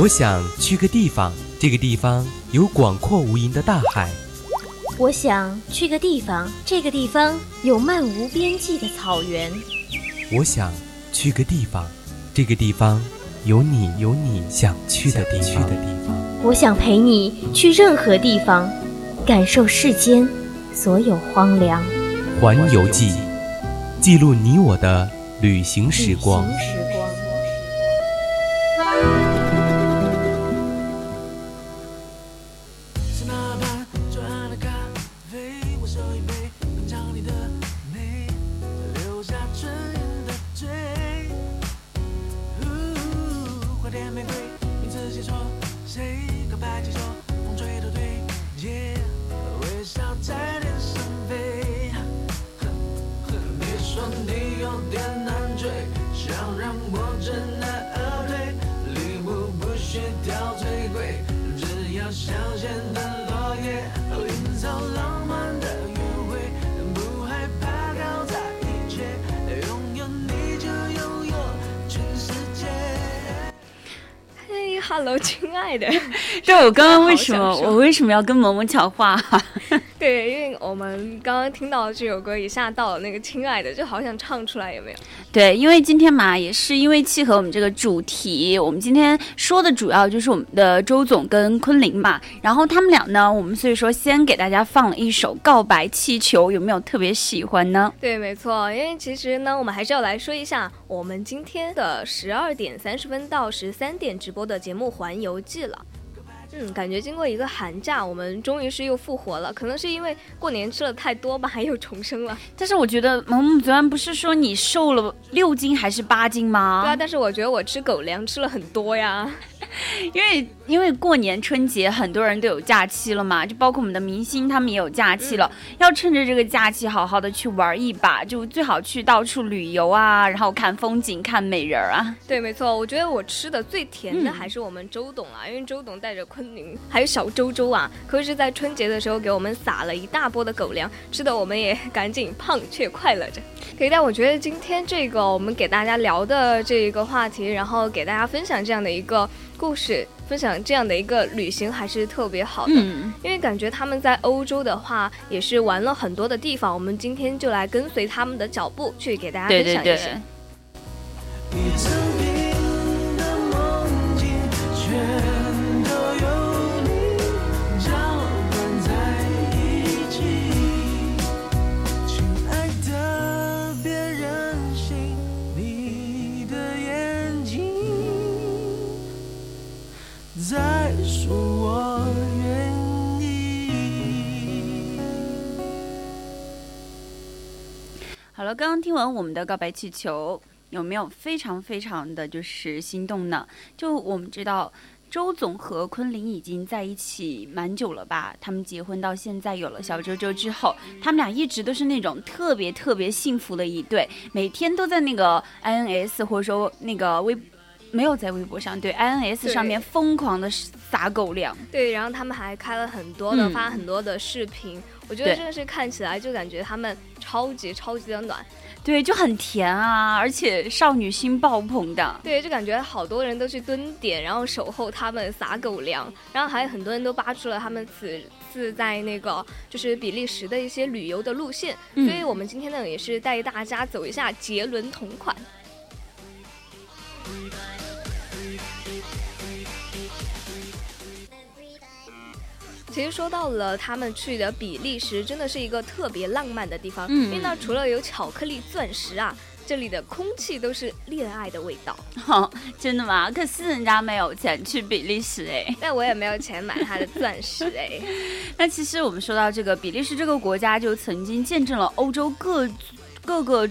我想去个地方，这个地方有广阔无垠的大海。我想去个地方，这个地方有漫无边际的草原。我想去个地方，这个地方有你有你想去的地方。我想陪你去任何地方，感受世间所有荒凉。环游记，记录你我的旅行时光。Hello，亲爱的。对，我刚刚为什么我为什么要跟萌萌抢话？对，因为我们刚刚听到这首歌，一下到了那个“亲爱的”，就好想唱出来，有没有？对，因为今天嘛，也是因为契合我们这个主题，我们今天说的主要就是我们的周总跟昆凌嘛。然后他们俩呢，我们所以说先给大家放了一首《告白气球》，有没有特别喜欢呢？对，没错，因为其实呢，我们还是要来说一下我们今天的十二点三十分到十三点直播的节目《环游记》了。嗯，感觉经过一个寒假，我们终于是又复活了。可能是因为过年吃了太多吧，还有重生了。但是我觉得萌萌昨晚不是说你瘦了六斤还是八斤吗？对啊，但是我觉得我吃狗粮吃了很多呀。因为因为过年春节很多人都有假期了嘛，就包括我们的明星他们也有假期了，要趁着这个假期好好的去玩一把，就最好去到处旅游啊，然后看风景、看美人儿啊。对，没错，我觉得我吃的最甜的还是我们周董啊，因为周董带着昆凌还有小周周啊，可是在春节的时候给我们撒了一大波的狗粮，吃的我们也赶紧胖却快乐着。可以，但我觉得今天这个我们给大家聊的这一个话题，然后给大家分享这样的一个。故事分享这样的一个旅行还是特别好的，因为感觉他们在欧洲的话也是玩了很多的地方。我们今天就来跟随他们的脚步去给大家分享一些。好了，刚刚听完我们的告白气球，有没有非常非常的就是心动呢？就我们知道，周总和昆凌已经在一起蛮久了吧？他们结婚到现在有了小周周之后，他们俩一直都是那种特别特别幸福的一对，每天都在那个 INS 或者说那个微。没有在微博上对 INS 上面疯狂的撒狗粮，对，然后他们还开了很多的发很多的视频，我觉得真的是看起来就感觉他们超级超级的暖，对，就很甜啊，而且少女心爆棚的，对，就感觉好多人都去蹲点，然后守候他们撒狗粮，然后还有很多人都扒出了他们此次在那个就是比利时的一些旅游的路线，所以我们今天呢也是带大家走一下杰伦同款。其实说到了他们去的比利时，真的是一个特别浪漫的地方。嗯，因为呢除了有巧克力、钻石啊，这里的空气都是恋爱的味道。哈，真的吗？可是人家没有钱去比利时哎，但我也没有钱买他的钻石哎。那其实我们说到这个比利时这个国家，就曾经见证了欧洲各各个。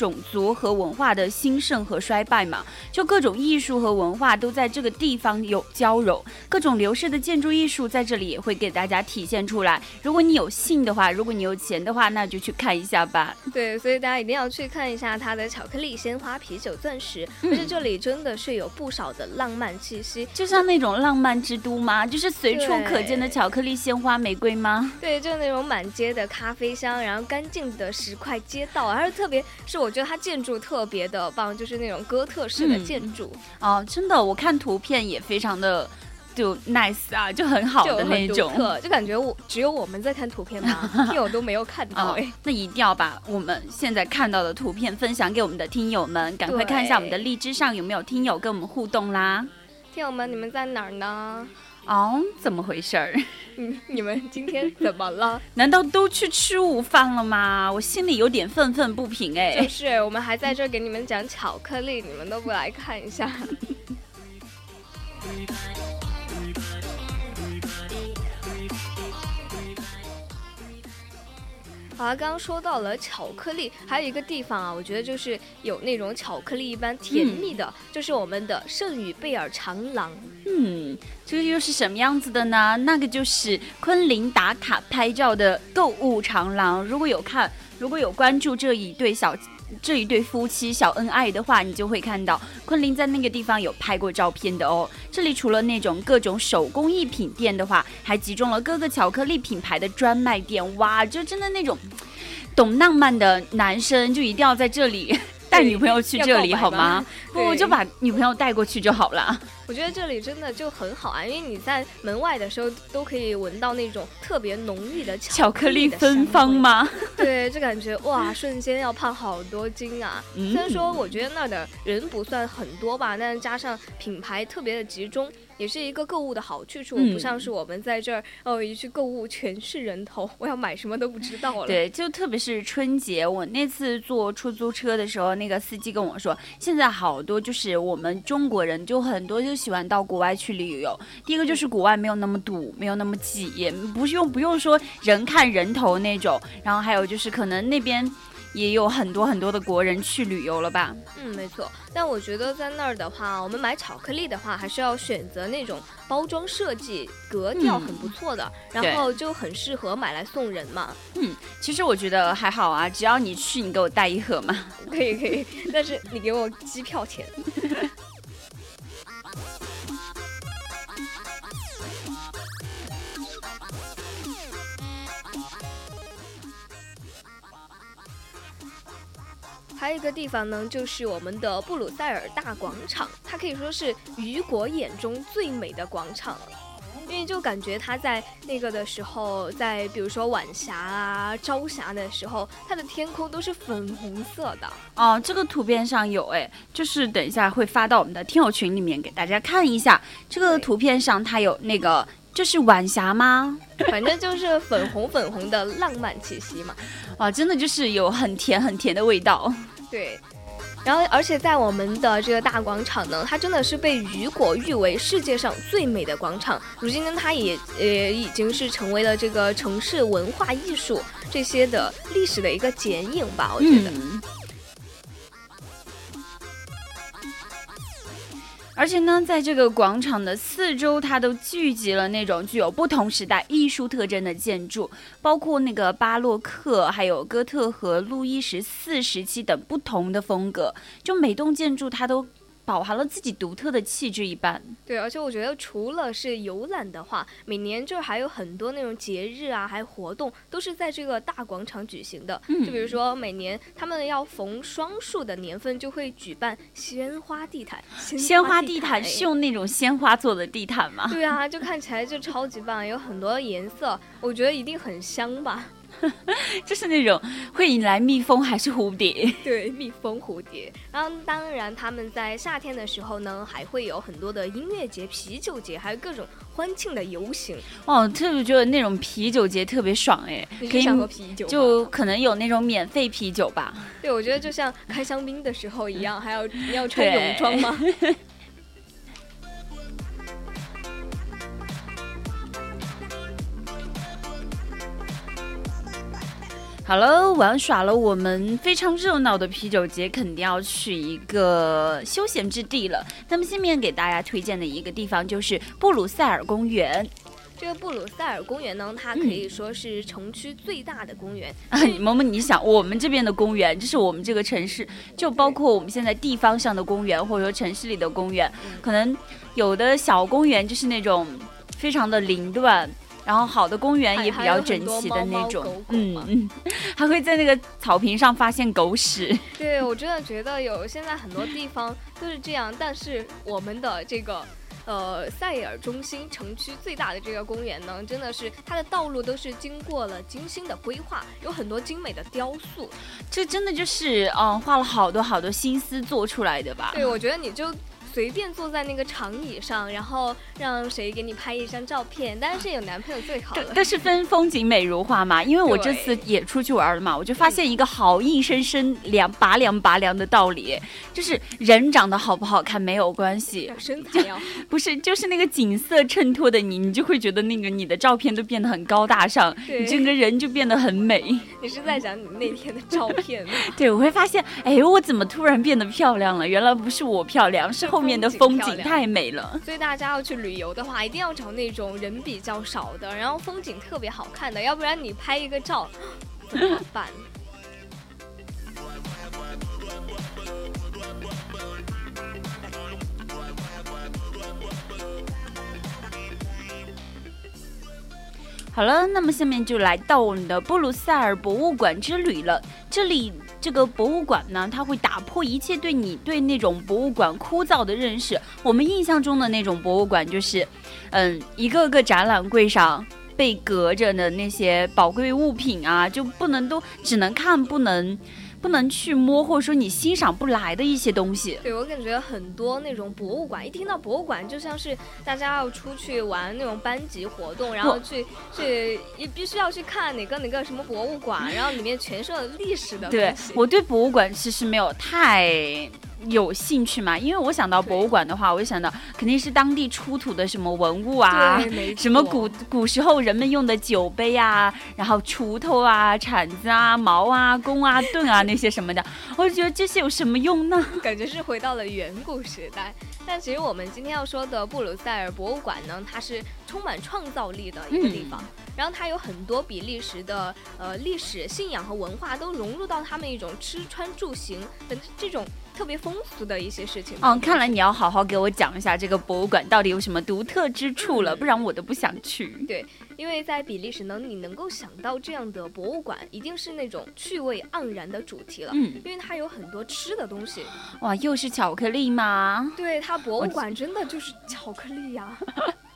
种族和文化的兴盛和衰败嘛，就各种艺术和文化都在这个地方有交融，各种流逝的建筑艺术在这里也会给大家体现出来。如果你有幸的话，如果你有钱的话，那就去看一下吧。对，所以大家一定要去看一下它的巧克力、鲜花、啤酒、钻石，而且这里真的是有不少的浪漫气息，就像那种浪漫之都吗？就是随处可见的巧克力、鲜花、玫瑰吗？对，就是那种满街的咖啡香，然后干净的石块街道，而且特别是我。我觉得它建筑特别的棒，就是那种哥特式的建筑。哦，真的，我看图片也非常的就 nice 啊，就很好的那种，就感觉我只有我们在看图片吗？听友都没有看到哎。那一定要把我们现在看到的图片分享给我们的听友们，赶快看一下我们的荔枝上有没有听友跟我们互动啦。听友们，你们在哪儿呢？哦，怎么回事儿？嗯，你们今天怎么了？难道都去吃午饭了吗？我心里有点愤愤不平哎。就是，我们还在这儿给你们讲巧克力，你们都不来看一下。好，刚刚说到了巧克力，还有一个地方啊，我觉得就是有那种巧克力一般甜蜜的，就是我们的圣女贝尔长廊。嗯，这个又是什么样子的呢？那个就是昆凌打卡拍照的购物长廊。如果有看，如果有关注这一对小。这一对夫妻小恩爱的话，你就会看到昆凌在那个地方有拍过照片的哦。这里除了那种各种手工艺品店的话，还集中了各个巧克力品牌的专卖店。哇，就真的那种懂浪漫的男生就一定要在这里。带女朋友去这里好吗？不就把女朋友带过去就好了。我觉得这里真的就很好啊，因为你在门外的时候都可以闻到那种特别浓郁的巧克力芬芳吗？对，就感觉哇，瞬间要胖好多斤啊！虽然说我觉得那儿的人不算很多吧，但是加上品牌特别的集中。也是一个购物的好去处，不像是我们在这儿哦，一去购物全是人头，我要买什么都不知道了。对，就特别是春节，我那次坐出租车的时候，那个司机跟我说，现在好多就是我们中国人就很多就喜欢到国外去旅游。第一个就是国外没有那么堵，没有那么挤，不用不用说人看人头那种。然后还有就是可能那边。也有很多很多的国人去旅游了吧？嗯，没错。但我觉得在那儿的话，我们买巧克力的话，还是要选择那种包装设计格调很不错的，然后就很适合买来送人嘛。嗯，其实我觉得还好啊，只要你去，你给我带一盒嘛。可以可以，但是你给我机票钱。还有一个地方呢，就是我们的布鲁塞尔大广场，它可以说是雨果眼中最美的广场了，因为就感觉它在那个的时候，在比如说晚霞啊、朝霞的时候，它的天空都是粉红色的。哦，这个图片上有哎，就是等一下会发到我们的听友群里面给大家看一下。这个图片上它有那个，就是晚霞吗？反正就是粉红粉红的浪漫气息嘛。哇，真的就是有很甜很甜的味道。对，然后而且在我们的这个大广场呢，它真的是被雨果誉为世界上最美的广场。如今呢，它也也已经是成为了这个城市文化艺术这些的历史的一个剪影吧，我觉得。而且呢，在这个广场的四周，它都聚集了那种具有不同时代艺术特征的建筑，包括那个巴洛克、还有哥特和路易十四时期等不同的风格，就每栋建筑它都。饱含了自己独特的气质一般。对，而且我觉得除了是游览的话，每年就还有很多那种节日啊，还有活动，都是在这个大广场举行的。嗯，就比如说每年他们要逢双数的年份，就会举办鲜花地毯。鲜花地毯是用那种鲜花做的地毯吗？对啊，就看起来就超级棒，有很多颜色，我觉得一定很香吧。就是那种会引来蜜蜂还是蝴蝶？对，蜜蜂、蝴蝶。然后当然，他们在夏天的时候呢，还会有很多的音乐节、啤酒节，还有各种欢庆的游行。哦，特别觉得那种啤酒节特别爽哎，可以喝啤酒，就可能有那种免费啤酒吧。对，我觉得就像开香槟的时候一样，还要 要穿泳装吗？好了，玩耍了我们非常热闹的啤酒节，肯定要去一个休闲之地了。那么，下面给大家推荐的一个地方就是布鲁塞尔公园。这个布鲁塞尔公园呢，它可以说是城区最大的公园。萌萌，你想，我们这边的公园，就是我们这个城市，就包括我们现在地方上的公园，或者说城市里的公园，可能有的小公园就是那种非常的凌乱。然后好的公园也比较整齐的那种，嗯嗯，还会在那个草坪上发现狗屎。对，我真的觉得有现在很多地方都是这样，但是我们的这个。呃，塞尔中心城区最大的这个公园呢，真的是它的道路都是经过了精心的规划，有很多精美的雕塑，这真的就是嗯，花了好多好多心思做出来的吧？对，我觉得你就。随便坐在那个长椅上，然后让谁给你拍一张照片，当然是有男朋友最好了。但是分风景美如画嘛，因为我这次也出去玩了嘛，我就发现一个好硬生生凉拔凉拔凉的道理，就是人长得好不好看没有关系，身材要 不是就是那个景色衬托的你，你就会觉得那个你的照片都变得很高大上，你整个人就变得很美。你是在讲你那天的照片吗？对，我会发现，哎，我怎么突然变得漂亮了？原来不是我漂亮，是后。后面的风景太美了，所以大家要去旅游的话，一定要找那种人比较少的，然后风景特别好看的，要不然你拍一个照怎么办？好了，那么下面就来到我们的布鲁塞尔博物馆之旅了。这里这个博物馆呢，它会打破一切对你对那种博物馆枯燥的认识。我们印象中的那种博物馆，就是，嗯，一个个展览柜上被隔着的那些宝贵物品啊，就不能都只能看不能。不能去摸，或者说你欣赏不来的一些东西。对我感觉很多那种博物馆，一听到博物馆，就像是大家要出去玩那种班级活动，然后去去也必须要去看哪个哪个什么博物馆，然后里面全是历史的。对我对博物馆其实没有太。有兴趣嘛？因为我想到博物馆的话，我就想到肯定是当地出土的什么文物啊，什么古古时候人们用的酒杯啊，然后锄头啊、铲子啊、矛啊、弓啊、盾啊那些什么的。我就觉得这些有什么用呢？感觉是回到了远古时代。但其实我们今天要说的布鲁塞尔博物馆呢，它是充满创造力的一个地方。然后它有很多比利时的呃历史、信仰和文化都融入到他们一种吃穿住行的这种。特别风俗的一些事情。嗯，看来你要好好给我讲一下这个博物馆到底有什么独特之处了，不然我都不想去。对，因为在比利时呢，你能够想到这样的博物馆，一定是那种趣味盎然的主题了。嗯，因为它有很多吃的东西。哇，又是巧克力吗？对，它博物馆真的就是巧克力呀。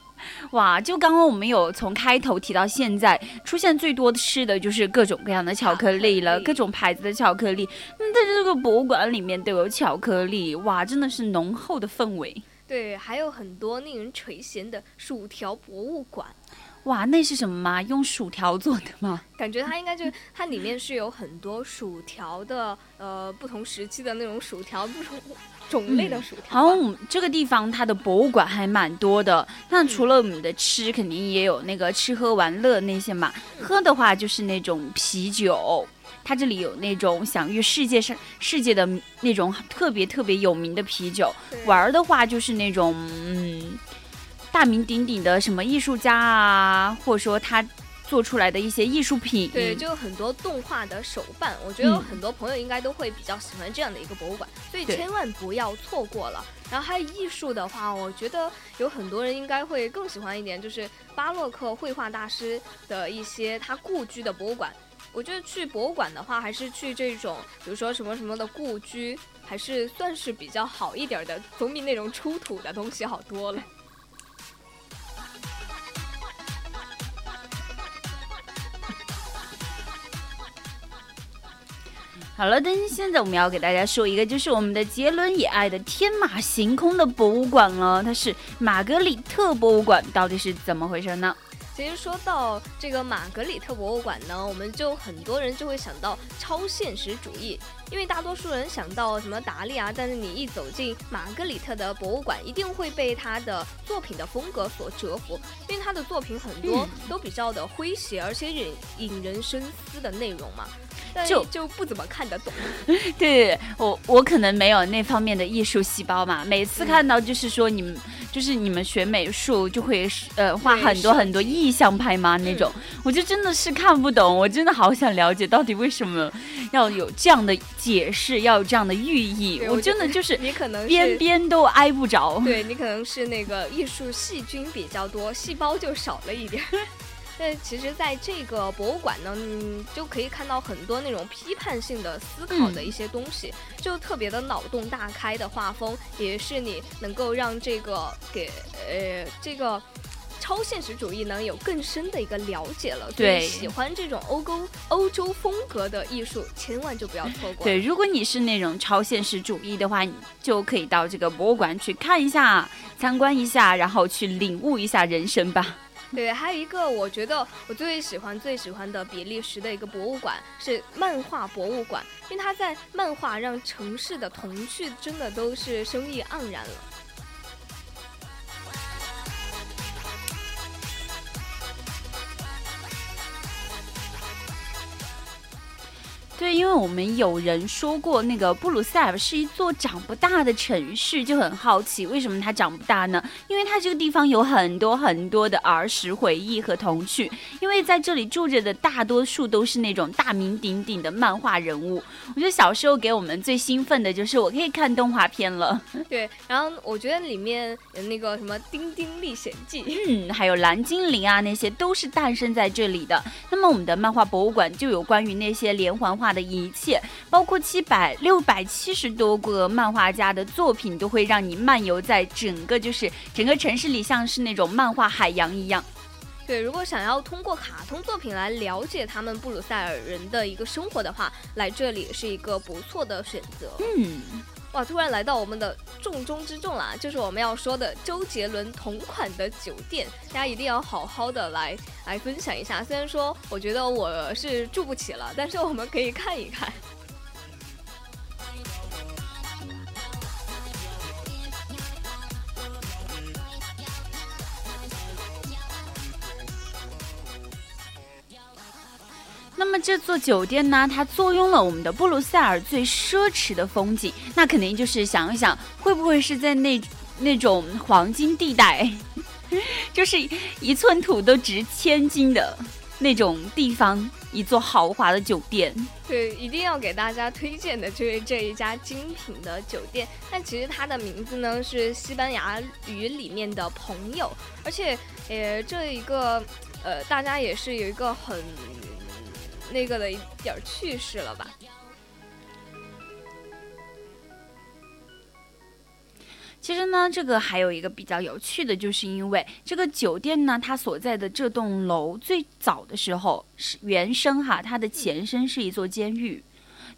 哇，就刚刚我们有从开头提到现在出现最多的吃的就是各种各样的巧克力了，各种牌子的巧克力。嗯在这个博物馆里面都有巧克力，哇，真的是浓厚的氛围。对，还有很多令人垂涎的薯条博物馆。哇，那是什么吗？用薯条做的吗？感觉它应该就它里面是有很多薯条的，呃，不同时期的那种薯条，不同。种类的薯条。好，这个地方它的博物馆还蛮多的。那除了我们的吃，肯定也有那个吃喝玩乐那些嘛。喝的话就是那种啤酒，它这里有那种享誉世界上世界的那种特别特别有名的啤酒。玩的话就是那种嗯，大名鼎鼎的什么艺术家啊，或者说他。做出来的一些艺术品，对，就很多动画的手办，我觉得很多朋友应该都会比较喜欢这样的一个博物馆，所以千万不要错过了。然后还有艺术的话，我觉得有很多人应该会更喜欢一点，就是巴洛克绘画大师的一些他故居的博物馆。我觉得去博物馆的话，还是去这种，比如说什么什么的故居，还是算是比较好一点的，总比那种出土的东西好多了。好了，但是现在我们要给大家说一个，就是我们的杰伦也爱的天马行空的博物馆了，它是玛格里特博物馆，到底是怎么回事呢？其实说到这个玛格里特博物馆呢，我们就很多人就会想到超现实主义，因为大多数人想到什么达利啊，但是你一走进玛格里特的博物馆，一定会被他的作品的风格所折服，因为他的作品很多都比较的诙谐，而且引引人深思的内容嘛。就就不怎么看得懂，对我我可能没有那方面的艺术细胞嘛。每次看到就是说你们就是你们学美术就会呃画很多很多意象派吗那种，我就真的是看不懂。我真的好想了解到底为什么要有这样的解释，要有这样的寓意。我真的就是 你可能边边都挨不着。对你可能是那个艺术细菌比较多，细胞就少了一点。但其实在这个博物馆呢，你就可以看到很多那种批判性的思考的一些东西，就特别的脑洞大开的画风，也是你能够让这个给呃这个。超现实主义呢，有更深的一个了解了。对，喜欢这种欧洲欧洲风格的艺术，千万就不要错过。对，如果你是那种超现实主义的话，你就可以到这个博物馆去看一下、参观一下，然后去领悟一下人生吧。对，还有一个我觉得我最喜欢、最喜欢的比利时的一个博物馆是漫画博物馆，因为它在漫画让城市的童趣真的都是生意盎然了。对，因为我们有人说过，那个布鲁塞尔是一座长不大的城市，就很好奇为什么它长不大呢？因为它这个地方有很多很多的儿时回忆和童趣，因为在这里住着的大多数都是那种大名鼎鼎的漫画人物。我觉得小时候给我们最兴奋的就是我可以看动画片了。对，然后我觉得里面有那个什么《丁丁历险记》，嗯，还有蓝精灵啊，那些都是诞生在这里的。那么我们的漫画博物馆就有关于那些连环画。的一切，包括七百六百七十多个漫画家的作品，都会让你漫游在整个就是整个城市里，像是那种漫画海洋一样。对，如果想要通过卡通作品来了解他们布鲁塞尔人的一个生活的话，来这里是一个不错的选择。嗯。哇！突然来到我们的重中之重啦，就是我们要说的周杰伦同款的酒店，大家一定要好好的来来分享一下。虽然说我觉得我是住不起了，但是我们可以看一看。么这座酒店呢，它坐拥了我们的布鲁塞尔最奢侈的风景，那肯定就是想一想，会不会是在那那种黄金地带，就是一寸土都值千金的那种地方，一座豪华的酒店。对，一定要给大家推荐的就是这一家精品的酒店。但其实它的名字呢是西班牙语里面的朋友，而且呃这一个呃大家也是有一个很。那个的一点趣事了吧？其实呢，这个还有一个比较有趣的，就是因为这个酒店呢，它所在的这栋楼最早的时候是原生哈，它的前身是一座监狱，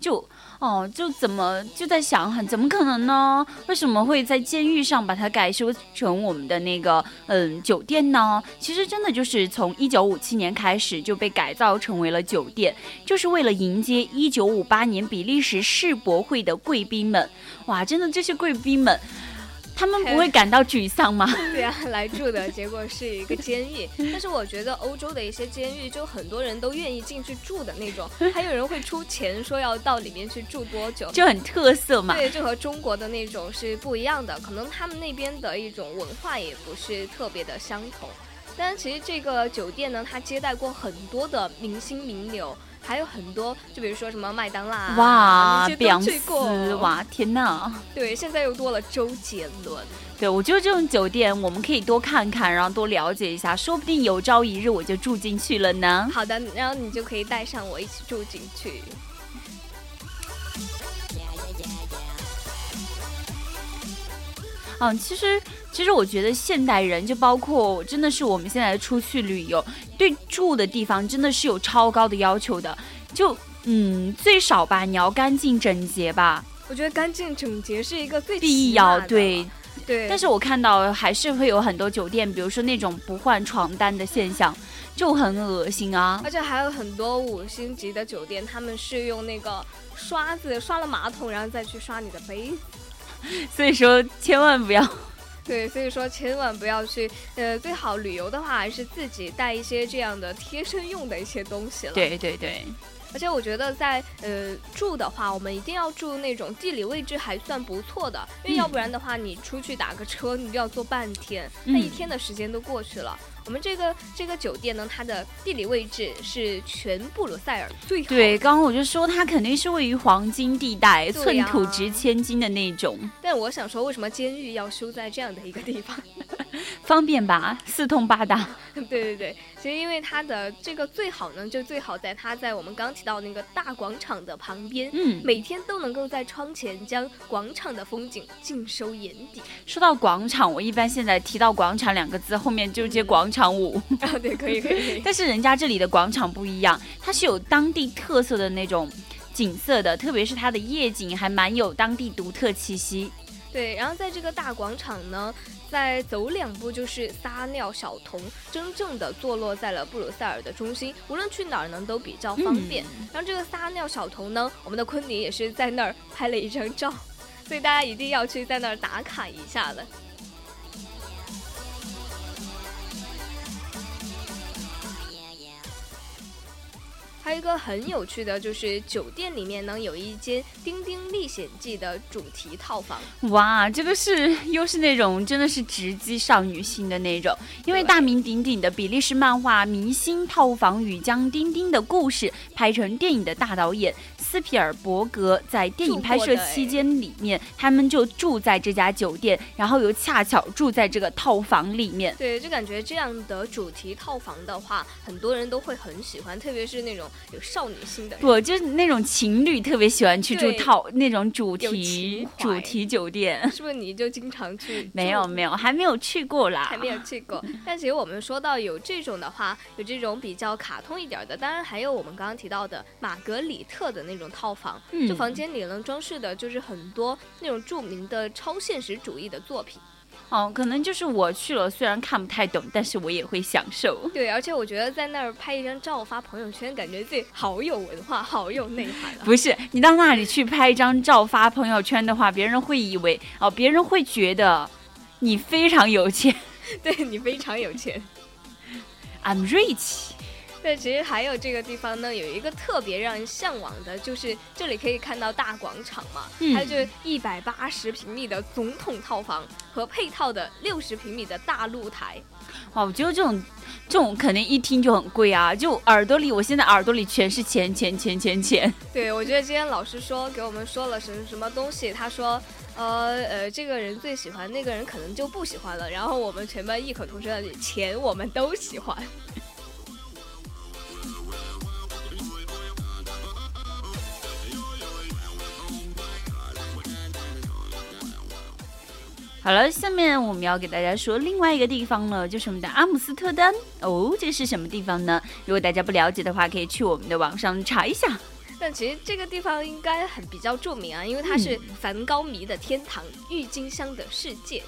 就。哦，就怎么就在想，很怎么可能呢？为什么会在监狱上把它改修成我们的那个嗯酒店呢？其实真的就是从一九五七年开始就被改造成为了酒店，就是为了迎接一九五八年比利时世博会的贵宾们。哇，真的这些贵宾们。他们不会感到沮丧吗？对呀，来住的结果是一个监狱。但是我觉得欧洲的一些监狱，就很多人都愿意进去住的那种，还有人会出钱说要到里面去住多久，就很特色嘛。对，就和中国的那种是不一样的，可能他们那边的一种文化也不是特别的相同。但是其实这个酒店呢，它接待过很多的明星名流。还有很多，就比如说什么麦当劳哇，碧昂斯哇，天呐！对，现在又多了周杰伦。对，我觉得这种酒店我们可以多看看，然后多了解一下，说不定有朝一日我就住进去了呢。好的，然后你就可以带上我一起住进去。嗯，其实。其实我觉得现代人就包括真的是我们现在出去旅游，对住的地方真的是有超高的要求的。就嗯，最少吧，你要干净整洁吧。我觉得干净整洁是一个最必要，对对。但是我看到还是会有很多酒店，比如说那种不换床单的现象，就很恶心啊。而且还有很多五星级的酒店，他们是用那个刷子刷了马桶，然后再去刷你的杯子。所以说，千万不要。对，所以说千万不要去，呃，最好旅游的话还是自己带一些这样的贴身用的一些东西了。对对对，而且我觉得在呃住的话，我们一定要住那种地理位置还算不错的，因为要不然的话，你出去打个车，你就要坐半天，那一天的时间都过去了。我们这个这个酒店呢，它的地理位置是全布鲁塞尔最好。对，刚刚我就说它肯定是位于黄金地带，寸土值千金的那种。但我想说，为什么监狱要修在这样的一个地方？方便吧，四通八达。对对对，其实因为它的这个最好呢，就最好在它在我们刚提到那个大广场的旁边，嗯，每天都能够在窗前将广场的风景尽收眼底。说到广场，我一般现在提到广场两个字，后面就接广场舞。啊，对，可以可以。但是人家这里的广场不一样，它是有当地特色的那种景色的，特别是它的夜景还蛮有当地独特气息。对，然后在这个大广场呢，再走两步就是撒尿小童，真正的坐落在了布鲁塞尔的中心，无论去哪儿呢都比较方便。然后这个撒尿小童呢，我们的昆凌也是在那儿拍了一张照，所以大家一定要去在那儿打卡一下的。还有一个很有趣的，就是酒店里面呢有一间《丁丁历险记》的主题套房。哇，这个是又是那种真的是直击少女心的那种，因为大名鼎鼎的比利时漫画明星套房与将丁丁的故事拍成电影的大导演斯皮尔伯格，在电影拍摄期间里面，他们就住在这家酒店，然后又恰巧住在这个套房里面。对，就感觉这样的主题套房的话，很多人都会很喜欢，特别是那种。有少女心的，不就是那种情侣特别喜欢去住套那种主题主题酒店，是不是？你就经常去？没有没有，还没有去过啦，还没有去过。但其实我们说到有这种的话，有这种比较卡通一点的，当然还有我们刚刚提到的玛格里特的那种套房，就房间里能装饰的就是很多那种著名的超现实主义的作品。哦，可能就是我去了，虽然看不太懂，但是我也会享受。对，而且我觉得在那儿拍一张照发朋友圈，感觉自己好有文化，好有内涵。不是，你到那里去拍一张照发朋友圈的话，别人会以为哦，别人会觉得你非常有钱。对你非常有钱，I'm rich。对，其实还有这个地方呢，有一个特别让人向往的，就是这里可以看到大广场嘛，还有就是一百八十平米的总统套房和配套的六十平米的大露台。哇，我觉得这种这种肯定一听就很贵啊，就耳朵里，我现在耳朵里全是钱钱钱钱钱。对，我觉得今天老师说给我们说了什么什么东西，他说，呃呃，这个人最喜欢，那个人可能就不喜欢了，然后我们全班异口同声的钱我们都喜欢。好了，下面我们要给大家说另外一个地方了，就是我们的阿姆斯特丹哦。这是什么地方呢？如果大家不了解的话，可以去我们的网上查一下。但其实这个地方应该很比较著名啊，因为它是梵高迷的天堂，郁金香的世界。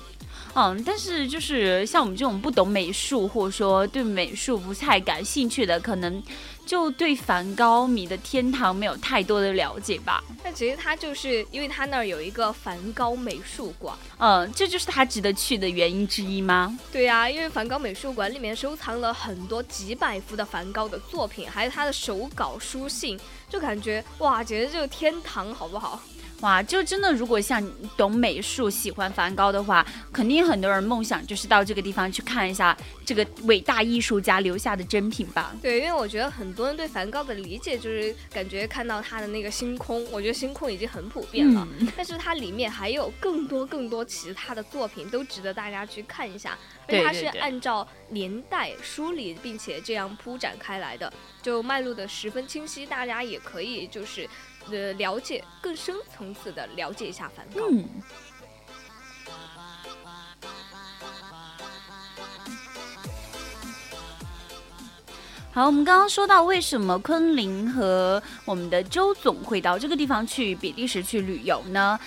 嗯，但是就是像我们这种不懂美术，或者说对美术不太感兴趣的，可能。就对梵高迷的天堂没有太多的了解吧？那其实他就是因为他那儿有一个梵高美术馆，嗯，这就是他值得去的原因之一吗？对呀，因为梵高美术馆里面收藏了很多几百幅的梵高的作品，还有他的手稿书信，就感觉哇，简直就是天堂，好不好？哇，就真的，如果像懂美术、喜欢梵高的话，肯定很多人梦想就是到这个地方去看一下这个伟大艺术家留下的珍品吧。对，因为我觉得很多人对梵高的理解就是感觉看到他的那个星空，我觉得星空已经很普遍了。但是它里面还有更多更多其他的作品，都值得大家去看一下。而且它是按照年代梳理，并且这样铺展开来的，就脉络的十分清晰，大家也可以就是。呃，了解更深层次的了解一下梵高。好，我们刚刚说到为什么昆凌和我们的周总会到这个地方去比利时去旅游呢？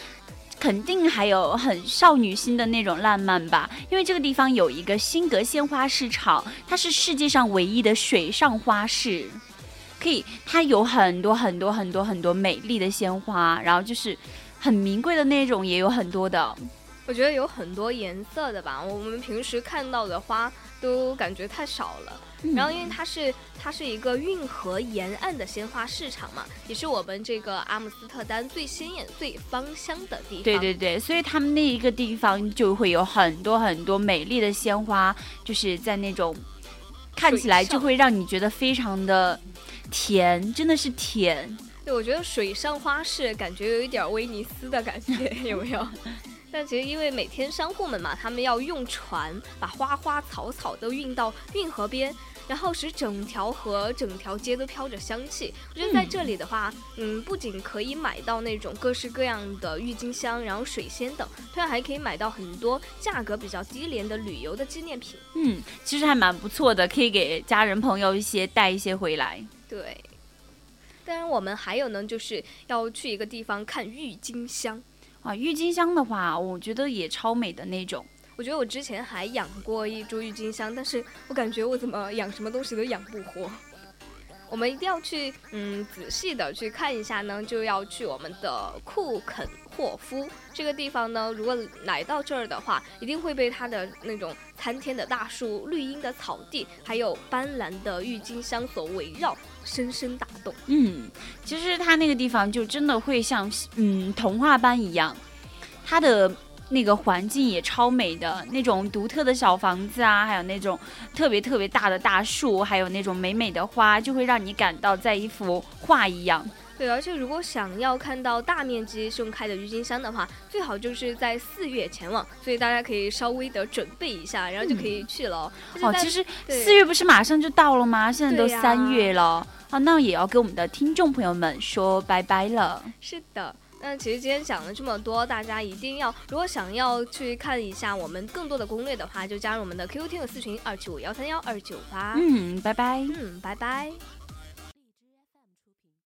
肯定还有很少女心的那种浪漫吧，因为这个地方有一个辛格鲜花市场，它是世界上唯一的水上花市。可以，它有很多很多很多很多美丽的鲜花，然后就是很名贵的那种，也有很多的。我觉得有很多颜色的吧，我们平时看到的花都感觉太少了。然后因为它是它是一个运河沿岸的鲜花市场嘛，也是我们这个阿姆斯特丹最鲜艳、最芳香的地方。对对对，所以他们那一个地方就会有很多很多美丽的鲜花，就是在那种看起来就会让你觉得非常的。甜，真的是甜。对，我觉得水上花市感觉有一点威尼斯的感觉，有没有？但其实因为每天商户们嘛，他们要用船把花花草草都运到运河边，然后使整条河、整条街都飘着香气。我觉得在这里的话，嗯，不仅可以买到那种各式各样的郁金香，然后水仙等，同样还可以买到很多价格比较低廉的旅游的纪念品。嗯，其实还蛮不错的，可以给家人朋友一些带一些回来。对。当然，我们还有呢，就是要去一个地方看郁金香。啊，郁金香的话，我觉得也超美的那种。我觉得我之前还养过一株郁金香，但是我感觉我怎么养什么东西都养不活。我们一定要去，嗯，仔细的去看一下呢，就要去我们的库肯霍夫这个地方呢。如果来到这儿的话，一定会被它的那种参天的大树、绿荫的草地，还有斑斓的郁金香所围绕，深深打动。嗯，其实它那个地方就真的会像嗯童话般一样，它的。那个环境也超美的，那种独特的小房子啊，还有那种特别特别大的大树，还有那种美美的花，就会让你感到在一幅画一样。对，而且如果想要看到大面积盛开的郁金香的话，最好就是在四月前往，所以大家可以稍微的准备一下，然后就可以去了。哦，其实四月不是马上就到了吗？现在都三月了啊，那也要跟我们的听众朋友们说拜拜了。是的。那其实今天讲了这么多，大家一定要，如果想要去看一下我们更多的攻略的话，就加入我们的 QQ 听友四群二七五幺三幺二九八。嗯，拜拜。嗯，拜拜。